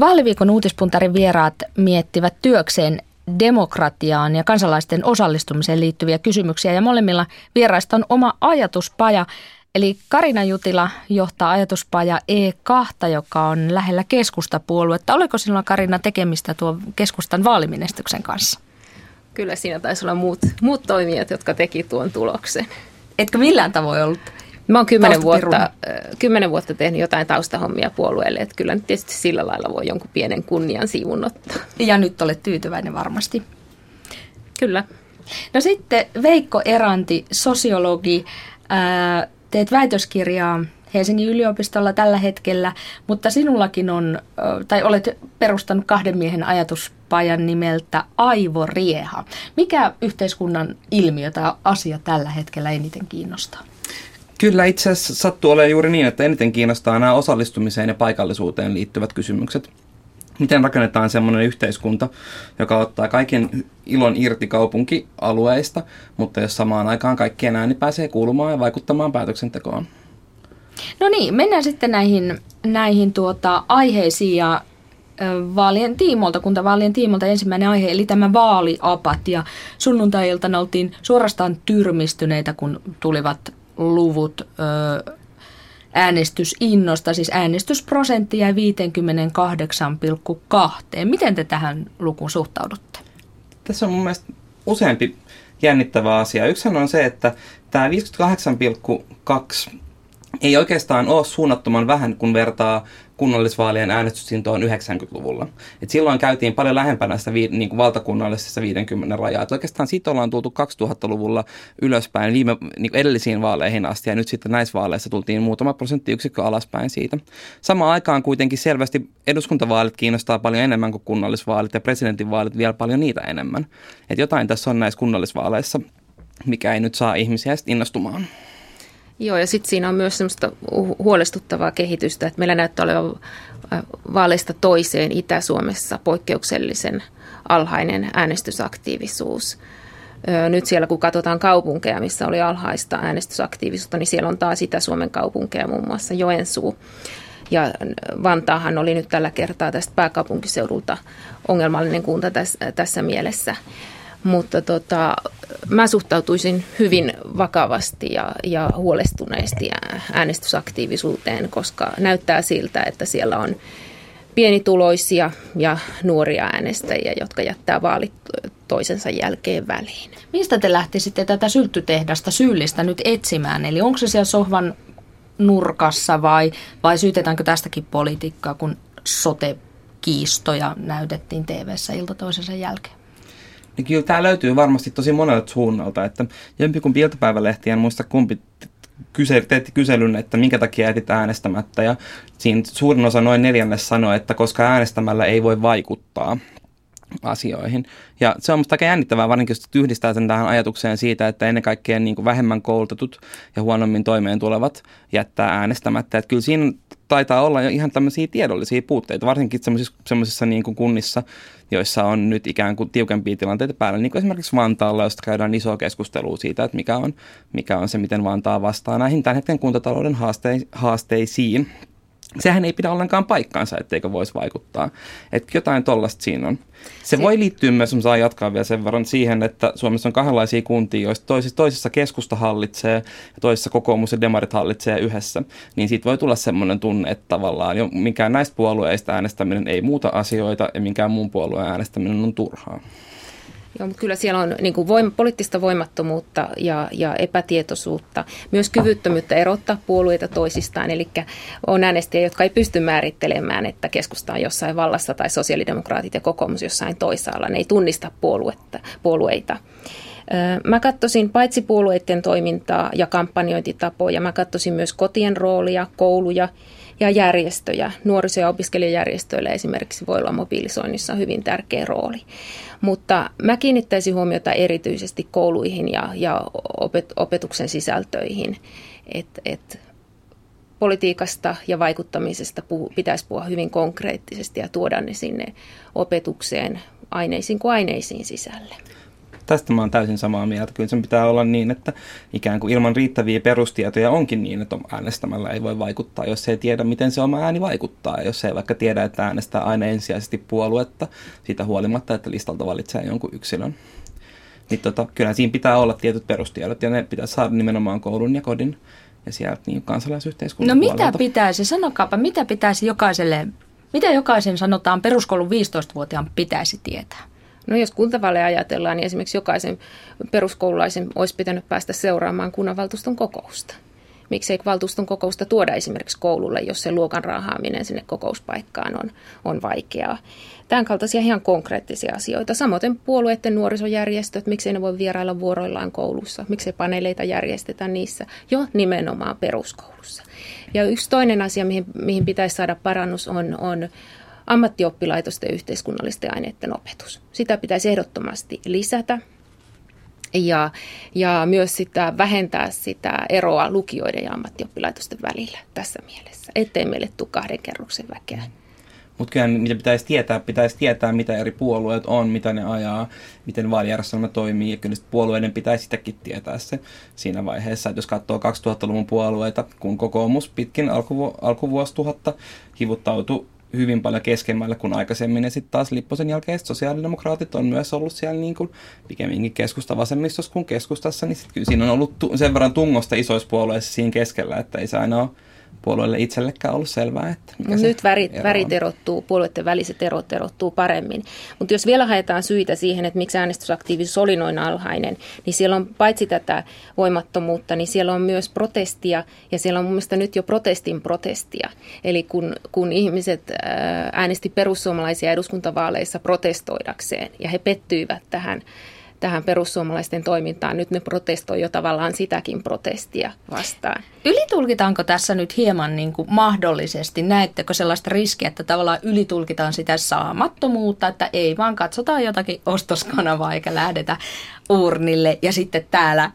Vaaliviikon uutispuntarin vieraat miettivät työkseen demokratiaan ja kansalaisten osallistumiseen liittyviä kysymyksiä ja molemmilla vieraista on oma ajatuspaja. Eli Karina Jutila johtaa ajatuspaja E2, joka on lähellä keskustapuoluetta. Oliko sinulla Karina tekemistä tuon keskustan vaalimenestyksen kanssa? Kyllä siinä taisi olla muut, muut toimijat, jotka teki tuon tuloksen. Etkö millään tavoin ollut Mä oon kymmenen vuotta, kymmenen vuotta tehnyt jotain taustahommia puolueelle, että kyllä nyt tietysti sillä lailla voi jonkun pienen kunnian siivun ottaa. Ja nyt olet tyytyväinen varmasti. Kyllä. No sitten Veikko Eranti, sosiologi, ää, teet väitöskirjaa Helsingin yliopistolla tällä hetkellä, mutta sinullakin on, tai olet perustanut kahden miehen ajatuspajan nimeltä Aivo Rieha. Mikä yhteiskunnan ilmiö tai asia tällä hetkellä eniten kiinnostaa? Kyllä itse asiassa sattuu olemaan juuri niin, että eniten kiinnostaa nämä osallistumiseen ja paikallisuuteen liittyvät kysymykset. Miten rakennetaan semmoinen yhteiskunta, joka ottaa kaiken ilon irti kaupunkialueista, mutta jos samaan aikaan kaikkien ääni pääsee kuulumaan ja vaikuttamaan päätöksentekoon. No niin, mennään sitten näihin, näihin tuota, aiheisiin ja vaalien tiimolta, kuntavaalien tiimolta ensimmäinen aihe, eli tämä vaaliapat. Ja sunnuntai-iltana oltiin suorastaan tyrmistyneitä, kun tulivat luvut äänestysinnosta, siis äänestysprosentti jäi 58,2. Miten te tähän lukuun suhtaudutte? Tässä on mun mielestä useampi jännittävä asia. Yksi on se, että tämä 58,2 ei oikeastaan ole suunnattoman vähän, kun vertaa kunnallisvaalien äänestysintoon 90-luvulla. Et silloin käytiin paljon lähempänä sitä vi, niin kuin valtakunnallisessa 50 rajaa. Et oikeastaan siitä ollaan tultu 2000-luvulla ylöspäin viime, niin kuin edellisiin vaaleihin asti, ja nyt sitten näissä vaaleissa tultiin muutama prosenttiyksikkö alaspäin siitä. Samaan aikaan kuitenkin selvästi eduskuntavaalit kiinnostaa paljon enemmän kuin kunnallisvaalit, ja presidentinvaalit vielä paljon niitä enemmän. Et jotain tässä on näissä kunnallisvaaleissa, mikä ei nyt saa ihmisiä innostumaan. Joo, ja sitten siinä on myös semmoista huolestuttavaa kehitystä, että meillä näyttää olevan äh, vaaleista toiseen Itä-Suomessa poikkeuksellisen alhainen äänestysaktiivisuus. Nyt siellä kun katsotaan kaupunkeja, missä oli alhaista äänestysaktiivisuutta, niin siellä on taas Itä-Suomen kaupunkeja, muun muassa Joensuu. Ja Vantaahan oli nyt tällä kertaa tästä pääkaupunkiseudulta ongelmallinen kunta tässä, tässä mielessä. Mutta tota, mä suhtautuisin hyvin vakavasti ja, ja huolestuneesti äänestysaktiivisuuteen, koska näyttää siltä, että siellä on pienituloisia ja nuoria äänestäjiä, jotka jättää vaalit toisensa jälkeen väliin. Mistä te lähtisitte tätä sylttytehdasta syyllistä nyt etsimään? Eli onko se siellä sohvan nurkassa vai, vai syytetäänkö tästäkin politiikkaa, kun sote-kiistoja näytettiin TV-ssä ilta toisensa jälkeen? Niin kyllä tämä löytyy varmasti tosi monelta suunnalta, että jompikumpi iltapäivälehti, en muista kumpi kysel, teetti kyselyn, että minkä takia jätit äänestämättä ja siinä suurin osa noin neljännes sanoi, että koska äänestämällä ei voi vaikuttaa asioihin. Ja se on musta aika jännittävää, varsinkin jos yhdistää sen tähän ajatukseen siitä, että ennen kaikkea niin kuin vähemmän koulutetut ja huonommin toimeen tulevat jättää äänestämättä. Että kyllä siinä taitaa olla jo ihan tämmöisiä tiedollisia puutteita, varsinkin semmoisissa, semmoisissa niin kuin kunnissa, joissa on nyt ikään kuin tiukempia tilanteita päällä, niin kuin esimerkiksi Vantaalla, josta käydään isoa keskustelua siitä, että mikä on, mikä on se, miten Vantaa vastaa näihin tämän hetken kuntatalouden haaste- haasteisiin sehän ei pidä ollenkaan paikkaansa, etteikö voisi vaikuttaa. Että jotain tollasta siinä on. Se, se voi liittyä myös, jos saa jatkaa vielä sen verran, siihen, että Suomessa on kahdenlaisia kuntia, joista toisissa, toisissa keskusta hallitsee ja toisissa kokoomus ja demarit hallitsee yhdessä. Niin siitä voi tulla semmoinen tunne, että tavallaan jo mikään näistä puolueista äänestäminen ei muuta asioita ja minkään muun puolueen äänestäminen on turhaa. Joo, mutta kyllä siellä on niin kuin voima, poliittista voimattomuutta ja, ja epätietoisuutta, myös kyvyttömyyttä erottaa puolueita toisistaan. Eli on äänestäjiä, jotka ei pysty määrittelemään, että keskusta on jossain vallassa tai sosiaalidemokraatit ja kokoomus jossain toisaalla. Ne ei tunnista puoluetta, puolueita. Mä katsoisin paitsi puolueiden toimintaa ja kampanjointitapoja, mä katsoisin myös kotien roolia, kouluja ja järjestöjä. Nuoriso- ja opiskelijajärjestöillä esimerkiksi voi olla mobilisoinnissa hyvin tärkeä rooli. Mutta mä kiinnittäisin huomiota erityisesti kouluihin ja, ja opet, opetuksen sisältöihin. Et, et politiikasta ja vaikuttamisesta puhu, pitäisi puhua hyvin konkreettisesti ja tuoda ne sinne opetukseen aineisiin kuin aineisiin sisälle. Tästä mä oon täysin samaa mieltä. Kyllä sen pitää olla niin, että ikään kuin ilman riittäviä perustietoja onkin niin, että äänestämällä ei voi vaikuttaa, jos ei tiedä, miten se oma ääni vaikuttaa. Jos ei vaikka tiedä, että äänestää aina ensisijaisesti puoluetta, siitä huolimatta, että listalta valitsee jonkun yksilön. Niin tota, kyllä siinä pitää olla tietyt perustiedot ja ne pitää saada nimenomaan koulun ja kodin ja sieltä niin kansalaisyhteiskunnan No mitä puolelta. pitäisi, sanokaapa, mitä pitäisi jokaiselle, mitä jokaisen sanotaan peruskoulun 15-vuotiaan pitäisi tietää? No jos kuntavaaleja ajatellaan, niin esimerkiksi jokaisen peruskoululaisen olisi pitänyt päästä seuraamaan kunnanvaltuuston kokousta. Miksei valtuuston kokousta tuoda esimerkiksi koululle, jos se luokan raahaaminen sinne kokouspaikkaan on, on vaikeaa. Tämän kaltaisia ihan konkreettisia asioita. Samoin puolueiden nuorisojärjestöt, miksei ne voi vierailla vuoroillaan koulussa, miksei paneeleita järjestetä niissä jo nimenomaan peruskoulussa. Ja yksi toinen asia, mihin, mihin pitäisi saada parannus, on, on ammattioppilaitosten yhteiskunnallisten aineiden opetus. Sitä pitäisi ehdottomasti lisätä ja, ja myös sitä vähentää sitä eroa lukioiden ja ammattioppilaitosten välillä tässä mielessä, ettei meille tule kahden kerroksen väkeä. Mutta kyllä niitä pitäisi tietää, pitäisi tietää, mitä eri puolueet on, mitä ne ajaa, miten vaalijärjestelmä toimii. Ja kyllä puolueiden pitäisi sitäkin tietää se siinä vaiheessa, että jos katsoo 2000-luvun puolueita, kun kokoomus pitkin alkuvu- alkuvuosituhatta hivuttautui hyvin paljon keskemmälle kuin aikaisemmin. Ja sitten taas Lipposen jälkeen sosiaalidemokraatit on myös ollut siellä niin kuin pikemminkin keskusta vasemmistossa kuin keskustassa, niin sitten kyllä siinä on ollut sen verran tungosta isoissa puolueissa siinä keskellä, että ei se aina ole puolueelle itsellekään ollut selvää. Että mikä Nyt värit, värit erottuu, puolueiden väliset erot erottuu paremmin. Mutta jos vielä haetaan syitä siihen, että miksi äänestysaktiivisuus oli noin alhainen, niin siellä on paitsi tätä voimattomuutta, niin siellä on myös protestia ja siellä on mun mielestä nyt jo protestin protestia. Eli kun, kun ihmiset äänesti perussuomalaisia eduskuntavaaleissa protestoidakseen ja he pettyivät tähän tähän perussuomalaisten toimintaan. Nyt ne protestoi jo tavallaan sitäkin protestia vastaan. Ylitulkitaanko tässä nyt hieman niin kuin mahdollisesti? Näettekö sellaista riskiä, että tavallaan ylitulkitaan sitä saamattomuutta, että ei vaan katsotaan jotakin ostoskanavaa eikä lähdetä urnille ja sitten täällä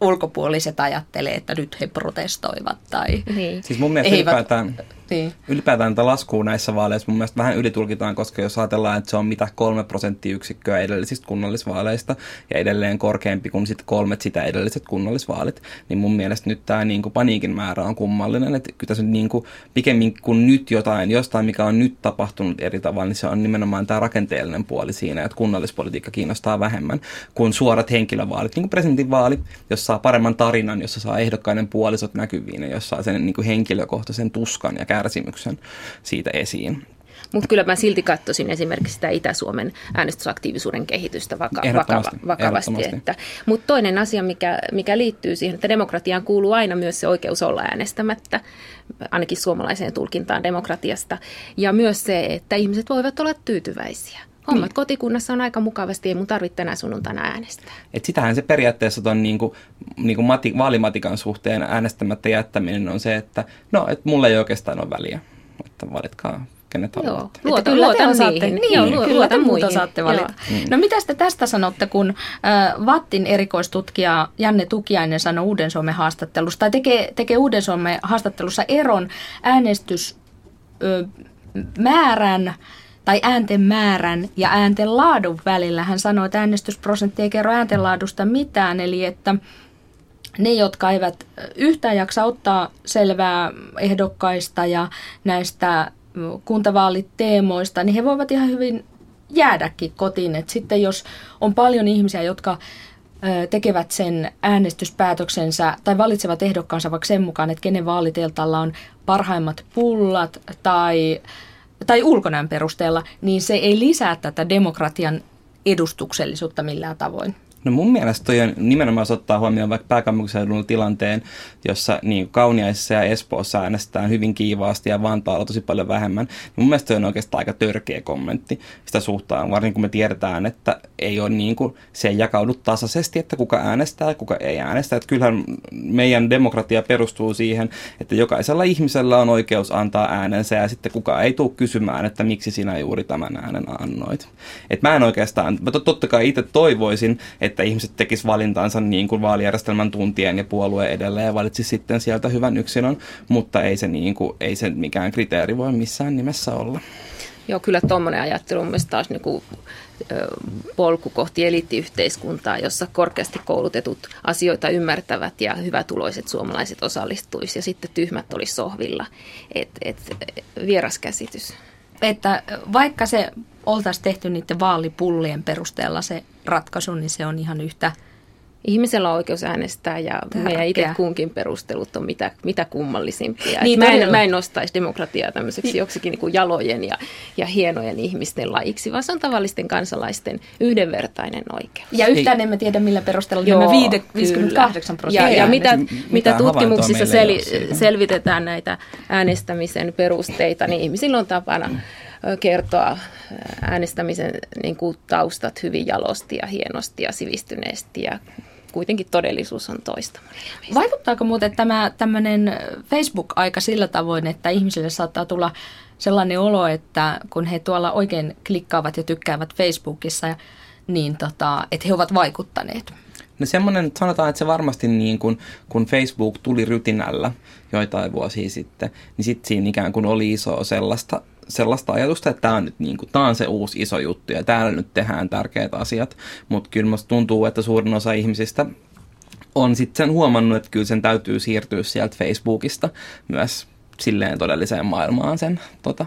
ulkopuoliset ajattelee, että nyt he protestoivat tai niin. Siis mun mielestä eivät... ylipäätään, niin. ylipäätään tätä laskua näissä vaaleissa mun mielestä vähän ylitulkitaan, koska jos ajatellaan, että se on mitä kolme prosenttiyksikköä edellisistä kunnallisvaaleista ja edelleen korkeampi kuin sit kolmet sitä edelliset kunnallisvaalit, niin mun mielestä nyt tämä niinku paniikin määrä on kummallinen, että kyllä tässä niinku, pikemmin kuin nyt jotain, jostain mikä on nyt tapahtunut eri tavalla, niin se on nimenomaan tämä rakenteellinen puoli siinä, että kunnallispolitiikka kiinnostaa vähemmän kuin suorat henkilövaalit, niin kuin presidentinvaali, jossa saa paremman tarinan, jossa saa ehdokkaiden puolisot näkyviin ja jossa saa sen niin kuin henkilökohtaisen tuskan ja kärsimyksen siitä esiin. Mutta kyllä mä silti katsoisin esimerkiksi sitä Itä-Suomen äänestysaktiivisuuden kehitystä vaka- vakava, vakavasti. Että, mutta toinen asia, mikä, mikä liittyy siihen, että demokratiaan kuuluu aina myös se oikeus olla äänestämättä, ainakin suomalaiseen tulkintaan demokratiasta, ja myös se, että ihmiset voivat olla tyytyväisiä. Hommat niin. kotikunnassa on aika mukavasti, ei mun tarvitse tänä sunnuntaina äänestää. Et sitähän se periaatteessa tuon niinku, niinku mati, vaalimatikan suhteen äänestämättä jättäminen on se, että no, et mulla ei oikeastaan ole väliä, että valitkaa kenet haluatte. Joo, luota, kyllä osaatte, niin, niin, niin, kyllä te muuta saatte valita. Mm. No mitä te tästä sanotte, kun äh, Vattin erikoistutkija Janne Tukiainen sanoi Uuden Suomen haastattelussa, tai tekee, tekee Uuden Suomen haastattelussa eron äänestysmäärän tai äänten määrän ja äänten laadun välillä. Hän sanoi, että äänestysprosentti ei kerro äänten laadusta mitään, eli että ne, jotka eivät yhtään jaksa ottaa selvää ehdokkaista ja näistä kuntavaaliteemoista, niin he voivat ihan hyvin jäädäkin kotiin. Et sitten jos on paljon ihmisiä, jotka tekevät sen äänestyspäätöksensä tai valitsevat ehdokkaansa vaikka sen mukaan, että kenen vaaliteltalla on parhaimmat pullat tai tai ulkonäön perusteella, niin se ei lisää tätä demokratian edustuksellisuutta millään tavoin. No mun mielestä toi on nimenomaan ottaa huomioon vaikka pääkaupunkiseudun tilanteen, jossa niin Kauniaisissa ja Espoossa äänestetään hyvin kiivaasti ja Vantaalla tosi paljon vähemmän. Mun mielestä toi on oikeastaan aika törkeä kommentti sitä suhtaan, varsinkin kun me tiedetään, että ei ole niin kuin, se ei jakaudu tasaisesti, että kuka äänestää ja kuka ei äänestä. Että kyllähän meidän demokratia perustuu siihen, että jokaisella ihmisellä on oikeus antaa äänensä ja sitten kuka ei tule kysymään, että miksi sinä juuri tämän äänen annoit. Et mä en oikeastaan, mä totta kai itse toivoisin, että että ihmiset tekis valintansa niin kuin vaalijärjestelmän tuntien ja puolueen edelleen ja valitsi sitten sieltä hyvän yksilön, mutta ei se, niin kuin, ei se mikään kriteeri voi missään nimessä olla. Joo, kyllä tuommoinen ajattelu on mielestäni taas niin kuin, polku kohti eliittiyhteiskuntaa, jossa korkeasti koulutetut asioita ymmärtävät ja hyvätuloiset suomalaiset osallistuisi ja sitten tyhmät olisi sohvilla. Et, et, vieras käsitys. Että vaikka se oltaisiin tehty niiden vaalipullien perusteella se ratkaisu, niin se on ihan yhtä Ihmisellä on oikeus äänestää ja Tärkeä. meidän itse kunkin perustelut on mitä, mitä kummallisimpia. Niin, mä, en, mä en nostaisi demokratiaa tämmöiseksi niin. joksikin niin kuin jalojen ja, ja hienojen ihmisten lajiksi, vaan se on tavallisten kansalaisten yhdenvertainen oikeus. Ja yhtään emme tiedä, millä perusteella Joo, nämä 58 prosenttia. Ja, ja mitä, mitä, mitä tutkimuksissa sel, selvitetään näitä äänestämisen perusteita, niin ihmisillä on tapana kertoa äänestämisen niin kuin, taustat hyvin jalosti ja hienosti ja sivistyneesti ja kuitenkin todellisuus on toista. Vaikuttaako muuten tämä tämmöinen Facebook-aika sillä tavoin, että ihmisille saattaa tulla sellainen olo, että kun he tuolla oikein klikkaavat ja tykkäävät Facebookissa, niin tota, että he ovat vaikuttaneet? No semmoinen, sanotaan, että se varmasti niin kuin, kun Facebook tuli rytinällä joitain vuosia sitten, niin sitten siinä ikään kuin oli iso sellaista sellaista ajatusta, että tämä on nyt niin kuin, tämä on se uusi iso juttu ja täällä nyt tehdään tärkeät asiat, mutta kyllä musta tuntuu, että suurin osa ihmisistä on sitten sen huomannut, että kyllä sen täytyy siirtyä sieltä Facebookista myös silleen todelliseen maailmaan sen, tota,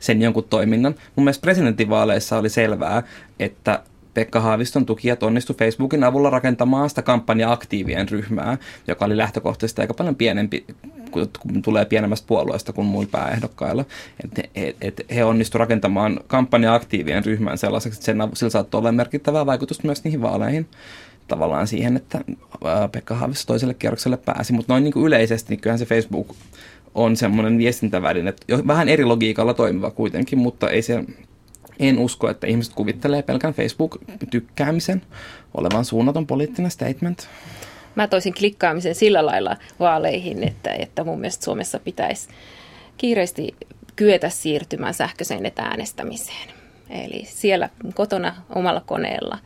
sen jonkun toiminnan. Mun mielestä presidentinvaaleissa oli selvää, että Pekka Haaviston tukijat onnistu Facebookin avulla rakentamaan sitä kampanja-aktiivien ryhmää, joka oli lähtökohtaisesti aika paljon pienempi, kun tulee pienemmästä puolueesta kuin muilla pääehdokkailla. Et, et, et he onnistu rakentamaan kampanja-aktiivien ryhmän sellaiseksi, että sen, sillä saattoi olla merkittävää vaikutusta myös niihin vaaleihin tavallaan siihen, että Pekka Haavisto toiselle kierrokselle pääsi. Mutta noin niin kuin yleisesti, niin kyllähän se Facebook on semmoinen viestintäväline, vähän eri logiikalla toimiva kuitenkin, mutta ei se en usko, että ihmiset kuvittelee pelkän Facebook-tykkäämisen olevan suunnaton poliittinen statement. Mä toisin klikkaamisen sillä lailla vaaleihin, että, että mun mielestä Suomessa pitäisi kiireesti kyetä siirtymään sähköiseen etäänestämiseen. Eli siellä kotona omalla koneella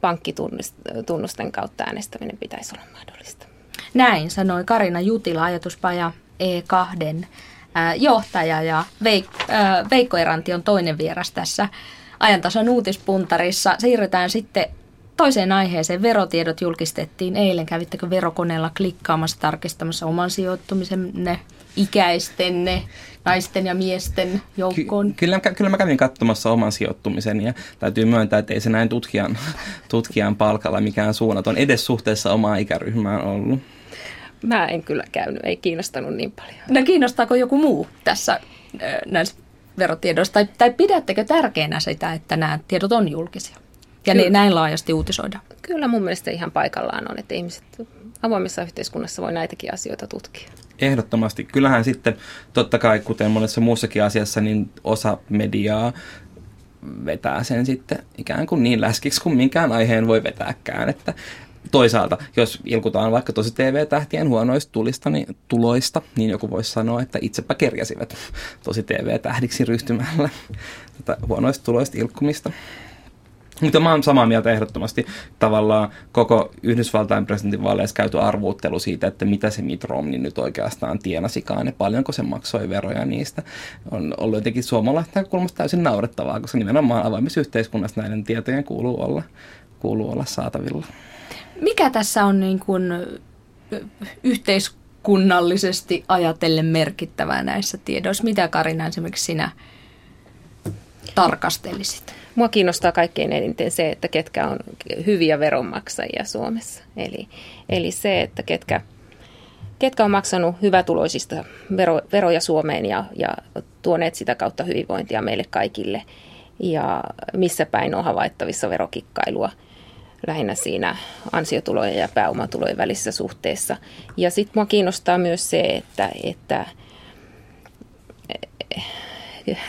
pankkitunnusten kautta äänestäminen pitäisi olla mahdollista. Näin sanoi Karina Jutila, ajatuspaja E2 johtaja ja Veik- Veikko Eranti on toinen vieras tässä ajantason uutispuntarissa. Siirrytään sitten toiseen aiheeseen. Verotiedot julkistettiin eilen. Kävittekö verokoneella klikkaamassa, tarkistamassa oman sijoittumisenne, ikäistenne, naisten ja miesten joukkoon? Ky- kyllä, kyllä mä kävin katsomassa oman sijoittumisen ja täytyy myöntää, että ei se näin tutkijan, tutkijan palkalla mikään suunnaton edes suhteessa omaa ikäryhmään ollut. Mä en kyllä käynyt, ei kiinnostanut niin paljon. No kiinnostaako joku muu tässä näissä verotiedoissa? Tai, tai pidättekö tärkeänä sitä, että nämä tiedot on julkisia? Ja Kyllä. näin laajasti uutisoida. Kyllä mun mielestä ihan paikallaan on, että ihmiset avoimessa yhteiskunnassa voi näitäkin asioita tutkia. Ehdottomasti. Kyllähän sitten totta kai, kuten monessa muussakin asiassa, niin osa mediaa vetää sen sitten ikään kuin niin läskiksi kuin minkään aiheen voi vetääkään. Että toisaalta, jos ilkutaan vaikka tosi TV-tähtien huonoista tulista, niin, tuloista, niin joku voisi sanoa, että itsepä kerjäsivät tosi TV-tähdiksi ryhtymällä tätä huonoista tuloista ilkkumista. Mutta mä oon samaa mieltä ehdottomasti tavallaan koko Yhdysvaltain presidentinvaaleissa käyty arvuuttelu siitä, että mitä se Mitt Romney nyt oikeastaan tienasikaan ja paljonko se maksoi veroja niistä. On ollut jotenkin suomalaisten näkökulmasta täysin naurettavaa, koska nimenomaan avoimessa yhteiskunnassa näiden tietojen kuuluu olla, kuuluu olla saatavilla. Mikä tässä on niin kuin yhteiskunnallisesti ajatellen merkittävää näissä tiedoissa? Mitä Karina esimerkiksi sinä tarkastelisit? Mua kiinnostaa kaikkein eniten se, että ketkä on hyviä veronmaksajia Suomessa. Eli, eli se, että ketkä, ketkä on maksanut hyvätuloisista vero, veroja Suomeen ja, ja tuoneet sitä kautta hyvinvointia meille kaikille. Ja missä päin on havaittavissa verokikkailua – lähinnä siinä ansiotulojen ja pääomatulojen välisessä suhteessa. Ja sitten mua kiinnostaa myös se, että, että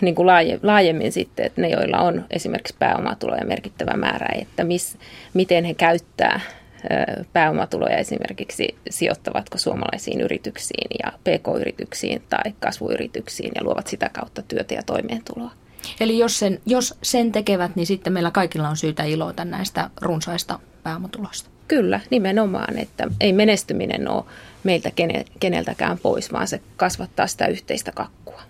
niin kuin laajemmin sitten, että ne, joilla on esimerkiksi pääomatuloja merkittävä määrä, että mis, miten he käyttää pääomatuloja esimerkiksi sijoittavatko suomalaisiin yrityksiin ja pk-yrityksiin tai kasvuyrityksiin ja luovat sitä kautta työtä ja toimeentuloa. Eli jos sen, jos sen tekevät, niin sitten meillä kaikilla on syytä iloita näistä runsaista pääomatuloista. Kyllä, nimenomaan, että ei menestyminen ole meiltä keneltäkään pois, vaan se kasvattaa sitä yhteistä kakkua.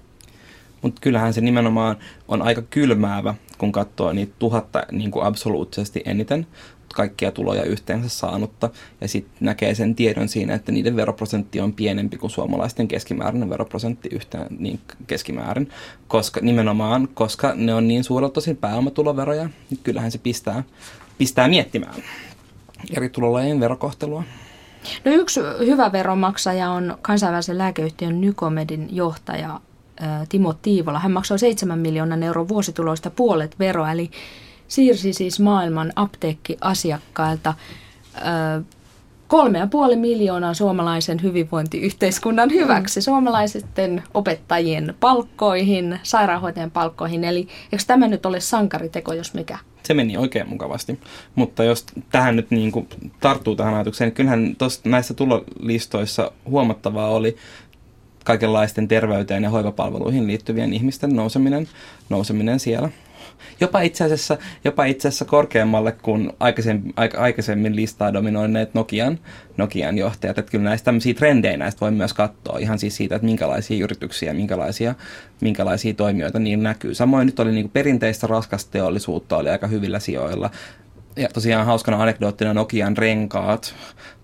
Mutta kyllähän se nimenomaan on aika kylmäävä, kun katsoo niitä tuhatta niin kuin absoluuttisesti eniten kaikkia tuloja yhteensä saanutta. Ja sitten näkee sen tiedon siinä, että niiden veroprosentti on pienempi kuin suomalaisten keskimääräinen veroprosentti yhteen niin keskimäärin. Koska, nimenomaan, koska ne on niin suurelta tosin pääomatuloveroja, niin kyllähän se pistää, pistää miettimään eri tulolajien verokohtelua. No yksi hyvä veronmaksaja on kansainvälisen lääkeyhtiön Nykomedin johtaja Timo Tiivola. Hän maksoi 7 miljoonan euron vuosituloista puolet veroa, eli siirsi siis maailman apteekkiasiakkailta kolme ja puoli miljoonaa suomalaisen hyvinvointiyhteiskunnan hyväksi, suomalaisten opettajien palkkoihin, sairaanhoitajan palkkoihin. Eli eikö tämä nyt ole sankariteko, jos mikä? Se meni oikein mukavasti. Mutta jos tähän nyt niin kuin tarttuu tähän ajatukseen, niin kyllähän tosta, näissä tulolistoissa huomattavaa oli kaikenlaisten terveyteen ja hoivapalveluihin liittyvien ihmisten nouseminen, nouseminen siellä. Jopa itse asiassa, jopa itse asiassa korkeammalle kuin aikaisemmin, aikaisemmin listaa dominoineet Nokian, Nokian johtajat. Että kyllä näistä tämmöisiä trendejä näistä voi myös katsoa ihan siis siitä, että minkälaisia yrityksiä, minkälaisia, minkälaisia toimijoita niin näkyy. Samoin nyt oli niin perinteistä raskasteollisuutta oli aika hyvillä sijoilla. Ja tosiaan hauskana anekdoottina Nokian renkaat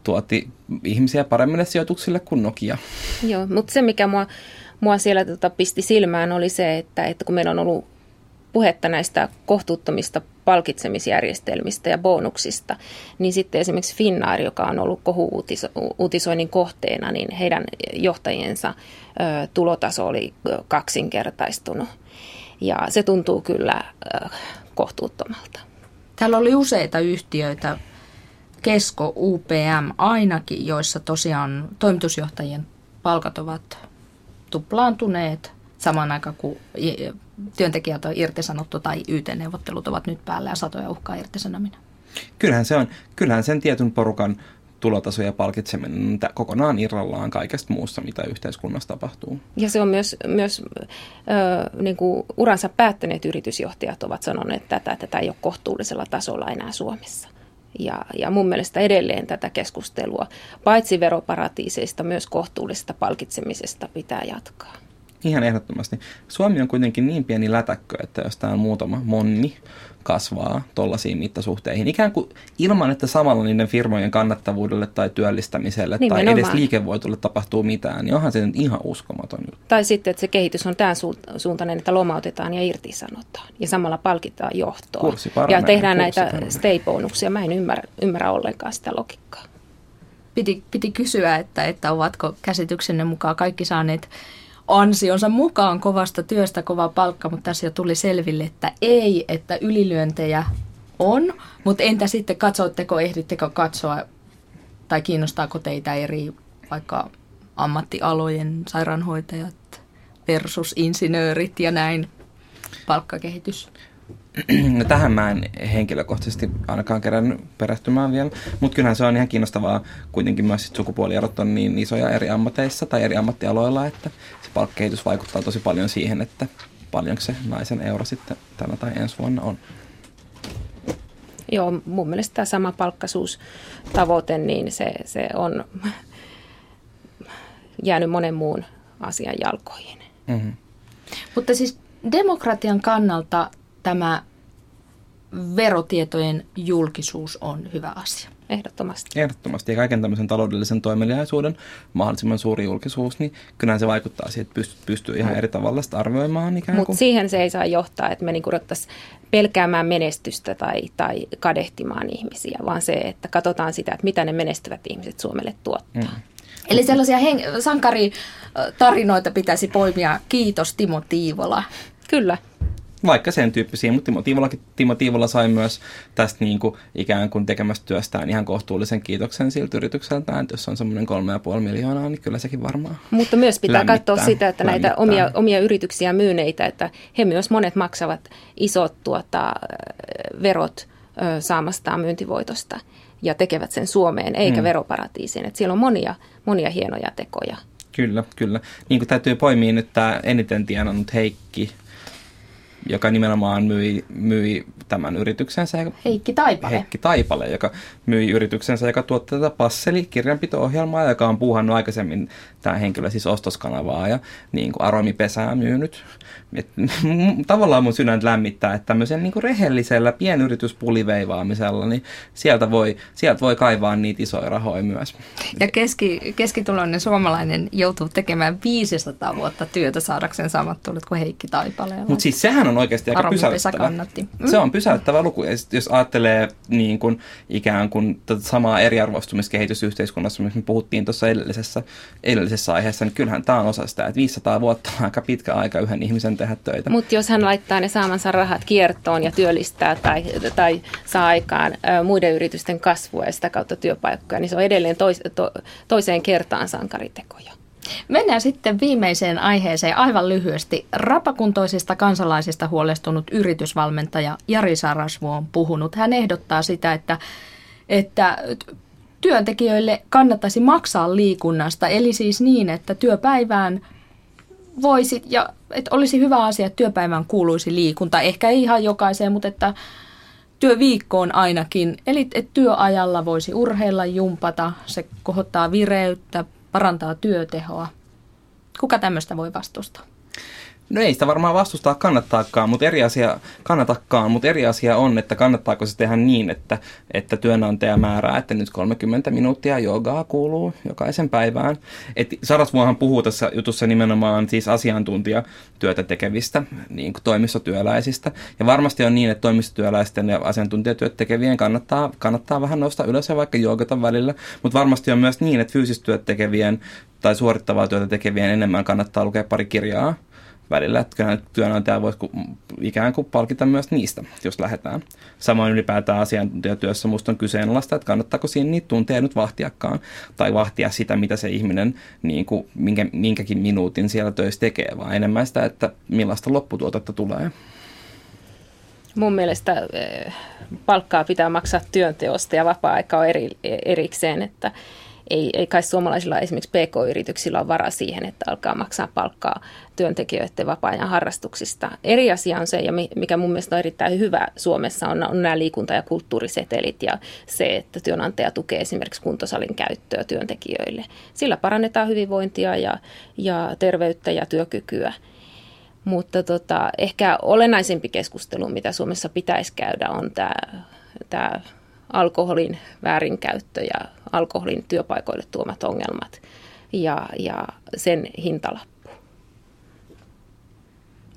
tuotti ihmisiä paremmille sijoituksille kuin Nokia. Joo, mutta se mikä mua, mua siellä tota pisti silmään oli se, että, että kun meillä on ollut puhetta näistä kohtuuttomista palkitsemisjärjestelmistä ja bonuksista, niin sitten esimerkiksi Finnair, joka on ollut kohu-uutisoinnin kohteena, niin heidän johtajiensa tulotaso oli kaksinkertaistunut. Ja se tuntuu kyllä kohtuuttomalta. Täällä oli useita yhtiöitä, Kesko, UPM ainakin, joissa tosiaan toimitusjohtajien palkat ovat tuplaantuneet samaan aikaan, kun työntekijät on irtisanottu tai YT-neuvottelut ovat nyt päällä ja satoja uhkaa irtisanominen. Kyllähän, se on, kyllähän sen tietyn porukan tulotaso ja palkitseminen kokonaan irrallaan kaikesta muusta, mitä yhteiskunnassa tapahtuu. Ja se on myös, myös ö, niin kuin uransa päättäneet yritysjohtajat ovat sanoneet tätä, että tämä ei ole kohtuullisella tasolla enää Suomessa. Ja, ja mun mielestä edelleen tätä keskustelua, paitsi veroparatiiseista, myös kohtuullisesta palkitsemisesta pitää jatkaa. Ihan ehdottomasti. Suomi on kuitenkin niin pieni lätäkkö, että jos tämä on muutama monni kasvaa tuollaisiin mittasuhteihin, ikään kuin ilman, että samalla niiden firmojen kannattavuudelle tai työllistämiselle Nimenomaan. tai edes liikevoitolle tapahtuu mitään, niin onhan se nyt ihan uskomaton Tai sitten, että se kehitys on tämän suuntainen, että lomautetaan ja irtisanotaan ja samalla palkitaan johtoa. Paranee, ja tehdään näitä stay-bonuksia. Mä en ymmärrä, ymmärrä ollenkaan sitä logiikkaa. Piti, piti kysyä, että, että ovatko käsityksenne mukaan kaikki saaneet ansionsa mukaan kovasta työstä kova palkka, mutta tässä jo tuli selville, että ei, että ylilyöntejä on. Mutta entä sitten katsoitteko, ehdittekö katsoa tai kiinnostaako teitä eri vaikka ammattialojen sairaanhoitajat versus insinöörit ja näin palkkakehitys? No tähän mä en henkilökohtaisesti ainakaan kerännyt perehtymään vielä, mutta kyllähän se on ihan kiinnostavaa kuitenkin myös sit sukupuolierot on niin isoja eri ammateissa tai eri ammattialoilla, että se palkkakehitys vaikuttaa tosi paljon siihen, että paljonko se naisen euro sitten tänä tai ensi vuonna on. Joo, mun mielestä tämä sama palkkasuustavoite, niin se, se on jäänyt monen muun asian jalkoihin. Mm-hmm. Mutta siis demokratian kannalta tämä verotietojen julkisuus on hyvä asia. Ehdottomasti. Ehdottomasti. Ja kaiken tämmöisen taloudellisen toimeliaisuuden mahdollisimman suuri julkisuus, niin kyllä se vaikuttaa siihen, että pystyy, pystyy ihan eri tavalla sitä arvioimaan. Mutta siihen se ei saa johtaa, että me niinku pelkäämään menestystä tai, tai kadehtimaan ihmisiä, vaan se, että katsotaan sitä, että mitä ne menestyvät ihmiset Suomelle tuottaa. Mm. Eli sellaisia hen- sankaritarinoita pitäisi poimia. Kiitos Timo Tiivola. Kyllä vaikka sen tyyppisiä, mutta Timo Tiivola, Timo Tiivola sai myös tästä niin kuin ikään kuin tekemästä työstään ihan kohtuullisen kiitoksen siltä yritykseltä, että jos on semmoinen kolme ja puoli miljoonaa, niin kyllä sekin varmaan Mutta myös pitää katsoa sitä, että näitä omia, omia yrityksiä myyneitä, että he myös monet maksavat isot tuota, verot ö, saamastaan myyntivoitosta ja tekevät sen Suomeen eikä mm. veroparatiisiin. Että siellä on monia, monia hienoja tekoja. Kyllä, kyllä. Niin kuin täytyy poimia nyt tämä eniten tienannut Heikki joka nimenomaan myi, myi tämän yrityksensä. Heikki Taipale. Heikki Taipale, joka myi yrityksensä, joka tuotti tätä Passeli kirjanpito-ohjelmaa, joka on puuhannut aikaisemmin tämä henkilö siis ostoskanavaa ja niin kuin aromipesää myynyt. Et, tavallaan mun sydän lämmittää, että tämmöisen niin kuin rehellisellä pienyrityspuliveivaamisella, niin sieltä voi, sieltä voi kaivaa niitä isoja rahoja myös. Ja keski, keskituloinen suomalainen joutuu tekemään 500 vuotta työtä saadakseen samat tulot kuin Heikki Taipale. Mutta siis sehän on oikeasti aika pysäyttävä. kannatti. Mm. Se on pysäyttävä luku. Ja jos ajattelee niin kuin, ikään kuin tätä samaa eriarvoistumiskehitysyhteiskunnassa, mistä me puhuttiin tuossa edellisessä, edellisessä aiheessa, niin kyllähän tämä on osa sitä, että 500 vuotta on aika pitkä aika yhden ihmisen tehdä töitä. Mutta jos hän laittaa ne saamansa rahat kiertoon ja työllistää tai, tai saa aikaan muiden yritysten kasvua ja sitä kautta työpaikkoja, niin se on edelleen tois, to, toiseen kertaan sankaritekoja. Mennään sitten viimeiseen aiheeseen aivan lyhyesti. Rapakuntoisista kansalaisista huolestunut yritysvalmentaja Jari Sarasvu on puhunut. Hän ehdottaa sitä, että, että työntekijöille kannattaisi maksaa liikunnasta, eli siis niin, että työpäivään voisi, ja että olisi hyvä asia, että työpäivään kuuluisi liikunta. Ehkä ei ihan jokaiseen, mutta että työviikkoon ainakin. Eli että työajalla voisi urheilla, jumpata, se kohottaa vireyttä, parantaa työtehoa. Kuka tämmöistä voi vastustaa? No ei sitä varmaan vastustaa kannattaakaan, mutta eri asia, kannatakaan, mutta eri asia on, että kannattaako se tehdä niin, että, että työnantaja määrää, että nyt 30 minuuttia joogaa kuuluu jokaisen päivään. Et Sarasvuohan puhuu tässä jutussa nimenomaan siis asiantuntijatyötä tekevistä niin kuin toimistotyöläisistä. Ja varmasti on niin, että toimistotyöläisten ja asiantuntijatyöt tekevien kannattaa, kannattaa vähän nostaa ylös ja vaikka joogata välillä. Mutta varmasti on myös niin, että fyysistyöt tekevien tai suorittavaa työtä tekevien enemmän kannattaa lukea pari kirjaa välillä, että työnantaja voisi ikään kuin palkita myös niistä, jos lähdetään. Samoin ylipäätään asiantuntijatyössä minusta on kyseenalaista, että kannattaako siinä niitä tunteja nyt vahtiakaan, tai vahtia sitä, mitä se ihminen niin kuin, minkä, minkäkin minuutin siellä töissä tekee, vaan enemmän sitä, että millaista lopputuotetta tulee. Mun mielestä eh, palkkaa pitää maksaa työnteosta ja vapaa-aika on eri, erikseen, että ei, ei kai suomalaisilla esimerkiksi PK-yrityksillä ole varaa siihen, että alkaa maksaa palkkaa työntekijöiden vapaa-ajan harrastuksista. Eri asia on se, ja mikä mun mielestä on erittäin hyvä Suomessa, on, on nämä liikunta- ja kulttuurisetelit ja se, että työnantaja tukee esimerkiksi kuntosalin käyttöä työntekijöille. Sillä parannetaan hyvinvointia ja, ja terveyttä ja työkykyä. Mutta tota, ehkä olennaisempi keskustelu, mitä Suomessa pitäisi käydä, on tämä, tämä alkoholin väärinkäyttö ja alkoholin työpaikoille tuomat ongelmat ja, ja sen hintalappu.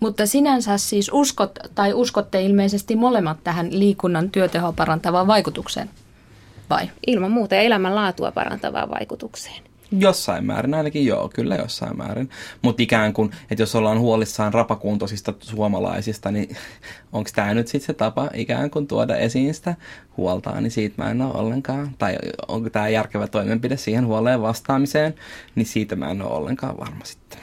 Mutta sinänsä siis uskot tai uskotte ilmeisesti molemmat tähän liikunnan työtehoa parantavaan vaikutukseen, vai? Ilman muuta ja elämänlaatua parantavaan vaikutukseen. Jossain määrin, ainakin joo, kyllä jossain määrin. Mutta ikään kuin, että jos ollaan huolissaan rapakuntoisista suomalaisista, niin onko tämä nyt sitten se tapa ikään kuin tuoda esiin sitä huoltaa, niin siitä mä en ole ollenkaan, tai onko tämä järkevä toimenpide siihen huoleen vastaamiseen, niin siitä mä en ole ollenkaan varma sitten.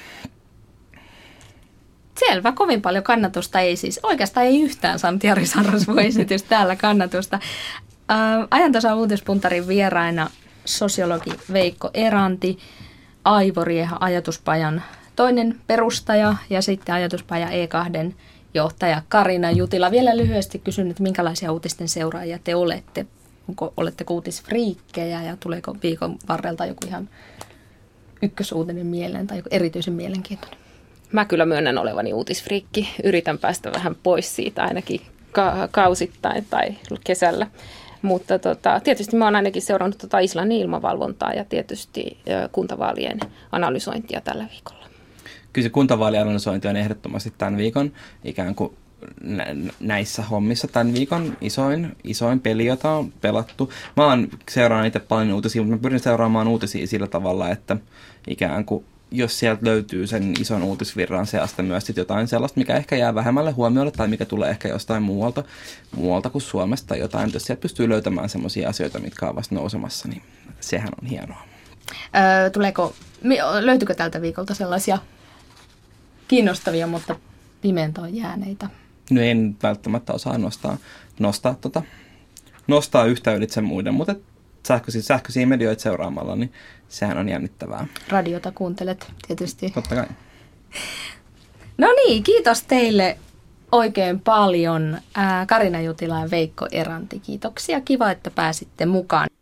Selvä, kovin paljon kannatusta ei siis, oikeastaan ei yhtään saanut Jari Sarasvu esitys täällä kannatusta. Ajantasan uutispuntarin vieraina sosiologi Veikko Eranti, Aivorieha ajatuspajan toinen perustaja ja sitten ajatuspaja E2 johtaja Karina Jutila. Vielä lyhyesti kysyn, että minkälaisia uutisten seuraajia te olette? Onko, oletteko uutisfriikkejä ja tuleeko viikon varrelta joku ihan ykkösuutinen mieleen tai joku erityisen mielenkiintoinen? Mä kyllä myönnän olevani uutisfriikki. Yritän päästä vähän pois siitä ainakin ka- kausittain tai kesällä. Mutta tota, tietysti mä oon ainakin seurannut tota Islannin ilmavalvontaa ja tietysti kuntavaalien analysointia tällä viikolla. Kyllä se kuntavaalianalysointi on ehdottomasti tämän viikon ikään kuin näissä hommissa tämän viikon isoin, isoin peli, jota on pelattu. Mä oon seuraan itse paljon uutisia, mutta mä pyrin seuraamaan uutisia sillä tavalla, että ikään kuin jos sieltä löytyy sen ison uutisvirran seasta myös sit jotain sellaista, mikä ehkä jää vähemmälle huomiolle tai mikä tulee ehkä jostain muualta, muualta kuin Suomesta tai jotain, jos sieltä pystyy löytämään sellaisia asioita, mitkä ovat vasta nousemassa, niin sehän on hienoa. Öö, tuleeko, löytyykö tältä viikolta sellaisia kiinnostavia, mutta pimentoon jääneitä? No en välttämättä osaa nostaa, nostaa, tota, nostaa yhtä ylitse muiden, mutta sähköisiä, sähköisiä medioita seuraamalla, niin sehän on jännittävää. Radiota kuuntelet tietysti. Totta kai. No niin, kiitos teille oikein paljon Karina Jutila ja Veikko Eranti. Kiitoksia, kiva, että pääsitte mukaan.